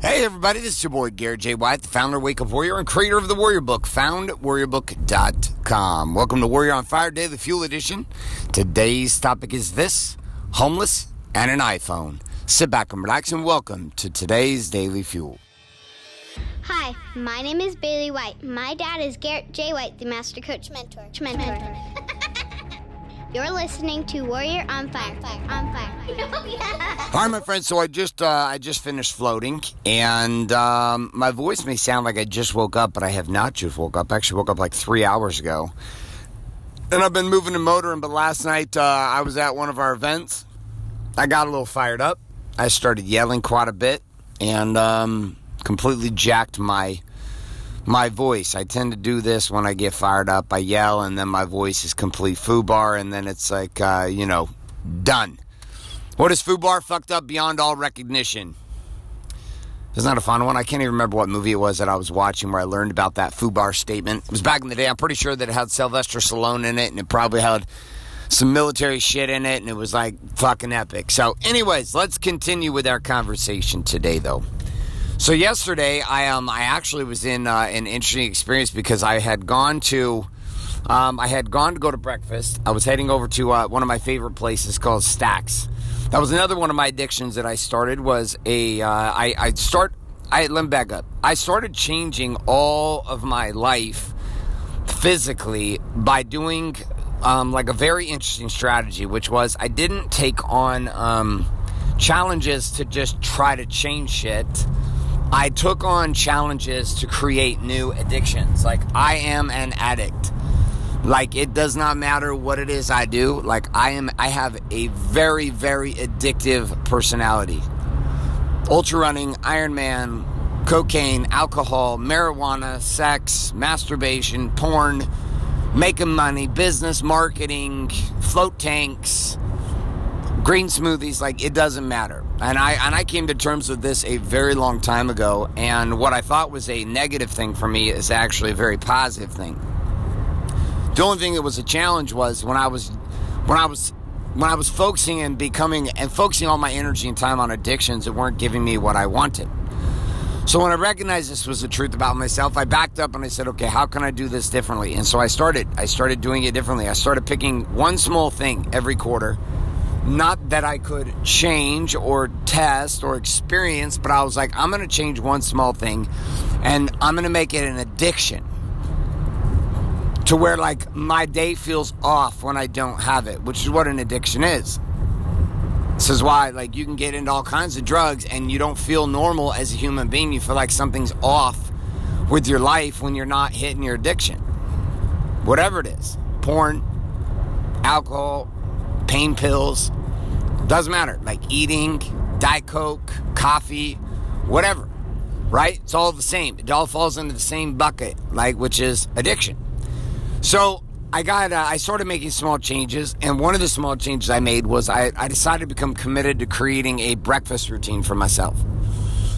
Hey everybody, this is your boy Garrett J. White, the founder of Wake Up Warrior and creator of the Warrior Book, found warriorbook.com. Welcome to Warrior on Fire Day, the Fuel Edition. Today's topic is this homeless and an iPhone. Sit back and relax and welcome to today's Daily Fuel. Hi, my name is Bailey White. My dad is Garrett J. White, the Master Coach Mentor. Mentor. You're listening to Warrior on Fire. On Fire. On Fire. All right, my friends. So I just uh, I just finished floating, and um, my voice may sound like I just woke up, but I have not just woke up. I actually woke up like three hours ago, and I've been moving and motoring. But last night uh, I was at one of our events. I got a little fired up. I started yelling quite a bit, and um, completely jacked my my voice. I tend to do this when I get fired up. I yell, and then my voice is complete FUBAR, and then it's like, uh, you know, done. What is FUBAR? Fucked up beyond all recognition. It's not a fun one. I can't even remember what movie it was that I was watching where I learned about that FUBAR statement. It was back in the day. I'm pretty sure that it had Sylvester Stallone in it, and it probably had some military shit in it, and it was like fucking epic. So, anyways, let's continue with our conversation today, though. So yesterday, I um I actually was in uh, an interesting experience because I had gone to um, I had gone to go to breakfast. I was heading over to uh, one of my favorite places called Stacks. That was another one of my addictions that I started. Was a uh, I I start I let me back up. I started changing all of my life physically by doing um, like a very interesting strategy, which was I didn't take on um, challenges to just try to change shit. I took on challenges to create new addictions. Like, I am an addict. Like, it does not matter what it is I do. Like, I am, I have a very, very addictive personality. Ultra running, Ironman, cocaine, alcohol, marijuana, sex, masturbation, porn, making money, business, marketing, float tanks, green smoothies like it doesn't matter and i and i came to terms with this a very long time ago. And what i thought was a negative thing for me is actually a very positive thing. The only thing that was a challenge was when i was when i was when i was focusing and becoming and focusing all my energy and time on addictions that weren't giving me what i wanted. So when i recognized this was the truth about myself i backed up and i said okay how can i do this differently? And so i started i started doing it differently. I started picking one small thing every quarter not that I could change or test or experience, but I was like, I'm going to change one small thing and I'm going to make it an addiction to where like my day feels off when I don't have it, which is what an addiction is. This is why like you can get into all kinds of drugs and you don't feel normal as a human being. You feel like something's off with your life when you're not hitting your addiction. Whatever it is. Porn, alcohol, pain pills, doesn't matter. Like eating, Diet Coke, coffee, whatever. Right? It's all the same. It all falls into the same bucket, like which is addiction. So I got, uh, I started making small changes, and one of the small changes I made was I, I decided to become committed to creating a breakfast routine for myself.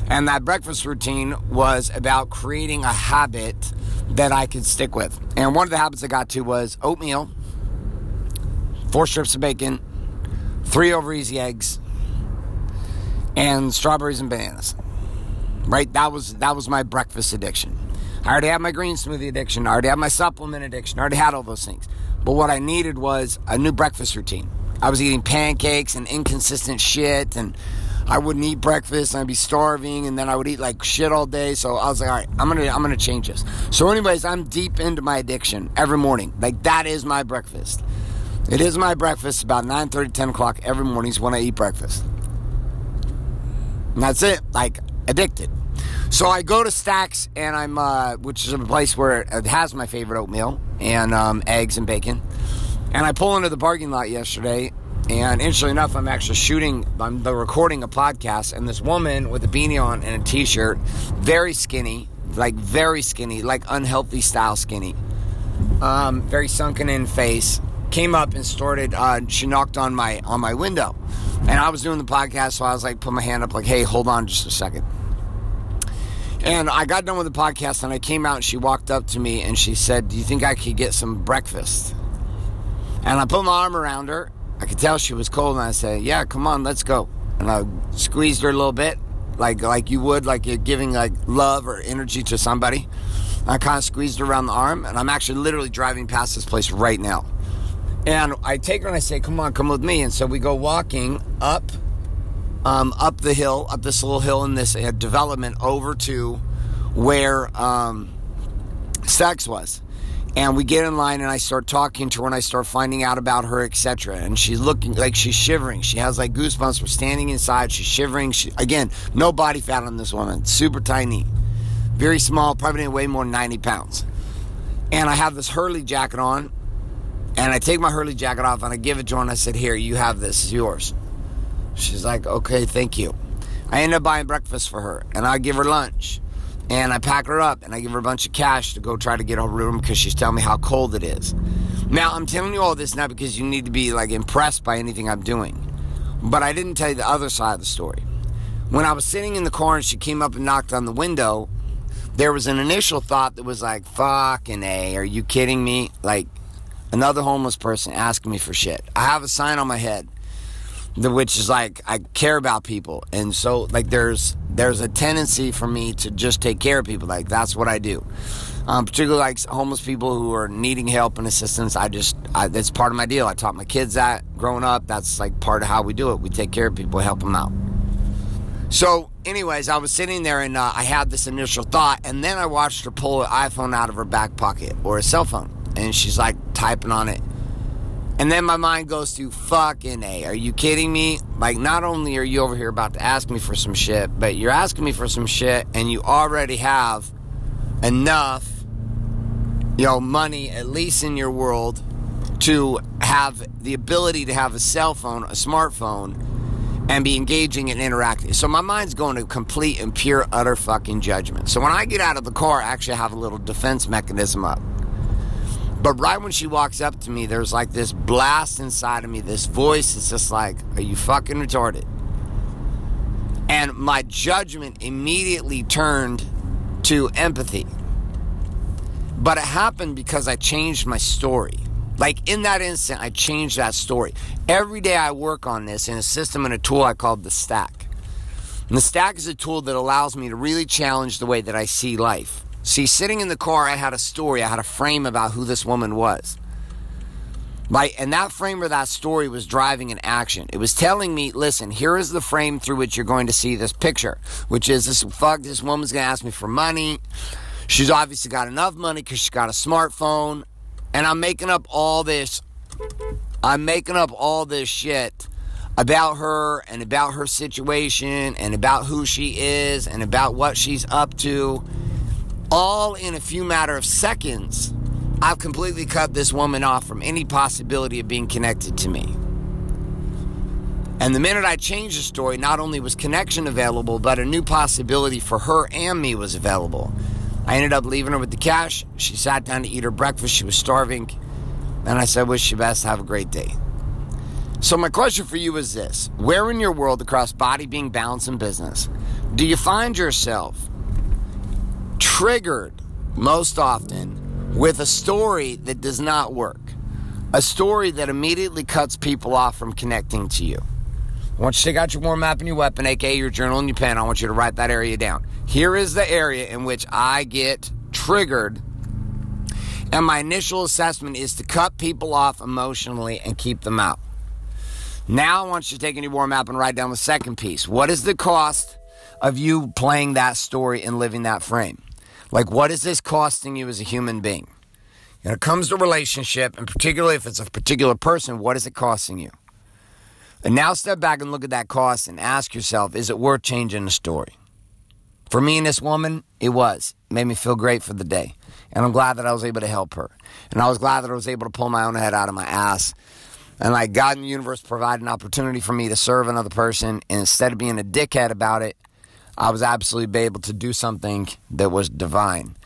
And that breakfast routine was about creating a habit that I could stick with. And one of the habits I got to was oatmeal, four strips of bacon, three over easy eggs, and strawberries and bananas. Right? That was that was my breakfast addiction. I already had my green smoothie addiction. I already had my supplement addiction. I already had all those things. But what I needed was a new breakfast routine. I was eating pancakes and inconsistent shit, and I wouldn't eat breakfast, and I'd be starving, and then I would eat like shit all day. So I was like, all right, I'm gonna I'm gonna change this. So, anyways, I'm deep into my addiction every morning. Like that is my breakfast. It is my breakfast about 9 30, 10 o'clock every mornings when I eat breakfast. And that's it. Like addicted. So I go to Stacks, and I'm, uh, which is a place where it has my favorite oatmeal and um, eggs and bacon. And I pull into the parking lot yesterday, and interestingly enough, I'm actually shooting, I'm recording a podcast, and this woman with a beanie on and a t-shirt, very skinny, like very skinny, like unhealthy style skinny, um, very sunken in face, came up and started. Uh, she knocked on my on my window, and I was doing the podcast, so I was like, put my hand up, like, hey, hold on just a second. And I got done with the podcast, and I came out, and she walked up to me, and she said, "Do you think I could get some breakfast?" And I put my arm around her. I could tell she was cold, and I said, "Yeah, come on, let's go." And I squeezed her a little bit, like like you would like you're giving like love or energy to somebody. I kind of squeezed her around the arm, and I'm actually literally driving past this place right now. And I take her and I say, "Come on, come with me." And so we go walking up, um, up the hill, up this little hill in this uh, development over to where um, Stacks was. And we get in line, and I start talking to her, and I start finding out about her, etc. And she's looking like she's shivering. She has like goosebumps. We're standing inside. She's shivering. She, again, no body fat on this woman. Super tiny, very small. Probably weigh more than ninety pounds. And I have this Hurley jacket on, and I take my Hurley jacket off, and I give it to her, and I said, "Here, you have this. It's yours." She's like, "Okay, thank you." I end up buying breakfast for her, and I give her lunch. And I pack her up and I give her a bunch of cash to go try to get her room because she's telling me how cold it is. Now, I'm telling you all this not because you need to be like impressed by anything I'm doing, but I didn't tell you the other side of the story. When I was sitting in the car and she came up and knocked on the window, there was an initial thought that was like, fucking A, are you kidding me? Like, another homeless person asking me for shit. I have a sign on my head which is like I care about people, and so like there's there's a tendency for me to just take care of people. Like that's what I do. Um, particularly like homeless people who are needing help and assistance. I just I, that's part of my deal. I taught my kids that growing up. That's like part of how we do it. We take care of people, help them out. So, anyways, I was sitting there and uh, I had this initial thought, and then I watched her pull an iPhone out of her back pocket or a cell phone, and she's like typing on it. And then my mind goes to fucking A. Are you kidding me? Like, not only are you over here about to ask me for some shit, but you're asking me for some shit and you already have enough, you know, money, at least in your world, to have the ability to have a cell phone, a smartphone, and be engaging and interacting. So my mind's going to complete and pure, utter fucking judgment. So when I get out of the car, I actually have a little defense mechanism up. But right when she walks up to me, there's like this blast inside of me, this voice is just like, Are you fucking retarded? And my judgment immediately turned to empathy. But it happened because I changed my story. Like in that instant, I changed that story. Every day I work on this in a system and a tool I called the stack. And the stack is a tool that allows me to really challenge the way that I see life. See, sitting in the car, I had a story, I had a frame about who this woman was. Like, and that frame of that story was driving an action. It was telling me, listen, here is the frame through which you're going to see this picture, which is this fuck, this woman's gonna ask me for money. She's obviously got enough money because she's got a smartphone. And I'm making up all this. I'm making up all this shit about her and about her situation and about who she is and about what she's up to all in a few matter of seconds, I've completely cut this woman off from any possibility of being connected to me. And the minute I changed the story, not only was connection available, but a new possibility for her and me was available. I ended up leaving her with the cash. She sat down to eat her breakfast. She was starving. And I said, Wish you best. Have a great day. So, my question for you is this Where in your world, across body, being, balance, and business, do you find yourself triggered most often with a story that does not work, a story that immediately cuts people off from connecting to you. I want you to take out your war map and your weapon, aka your journal and your pen. I want you to write that area down. Here is the area in which I get triggered, and my initial assessment is to cut people off emotionally and keep them out. Now I want you to take your war map and write down the second piece. What is the cost of you playing that story and living that frame? Like, what is this costing you as a human being? When it comes to relationship, and particularly if it's a particular person, what is it costing you? And now step back and look at that cost and ask yourself, is it worth changing the story? For me and this woman, it was. It made me feel great for the day. And I'm glad that I was able to help her. And I was glad that I was able to pull my own head out of my ass. And like God in the universe provided an opportunity for me to serve another person. And instead of being a dickhead about it, I was absolutely able to do something that was divine.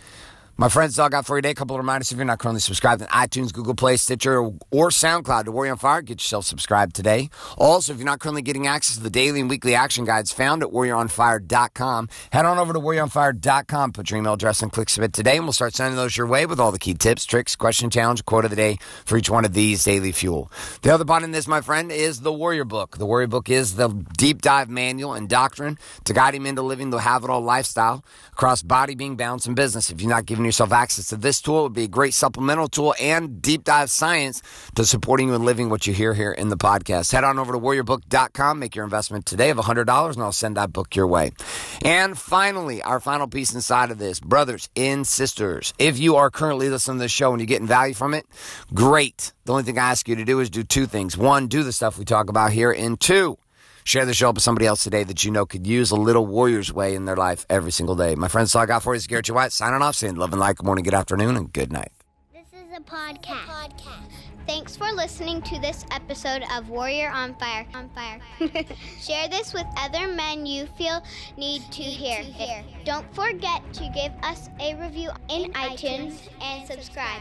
My friends, all got for you today. A couple of reminders if you're not currently subscribed to iTunes, Google Play, Stitcher, or SoundCloud to Warrior on Fire, get yourself subscribed today. Also, if you're not currently getting access to the daily and weekly action guides found at warrioronfire.com, head on over to warrioronfire.com, put your email address and click submit today, and we'll start sending those your way with all the key tips, tricks, question challenge, quote of the day for each one of these daily fuel. The other part in this, my friend, is the Warrior Book. The Warrior Book is the deep dive manual and doctrine to guide him into living the have it all lifestyle across body, being, balance, and business. If you're not giving yourself access to this tool, it would be a great supplemental tool and deep dive science to supporting you in living what you hear here in the podcast. Head on over to warriorbook.com, make your investment today of $100, and I'll send that book your way. And finally, our final piece inside of this, brothers and sisters, if you are currently listening to this show and you're getting value from it, great. The only thing I ask you to do is do two things. One, do the stuff we talk about here, and two, Share the show up with somebody else today that you know could use a little warrior's way in their life every single day. My friends, all I got for you is Garrett J. White signing off, saying love and light, good morning, good afternoon, and good night. This is a podcast. Thanks for listening to this episode of Warrior on Fire. On Fire. Share this with other men you feel need to hear. Don't forget to give us a review in iTunes and subscribe.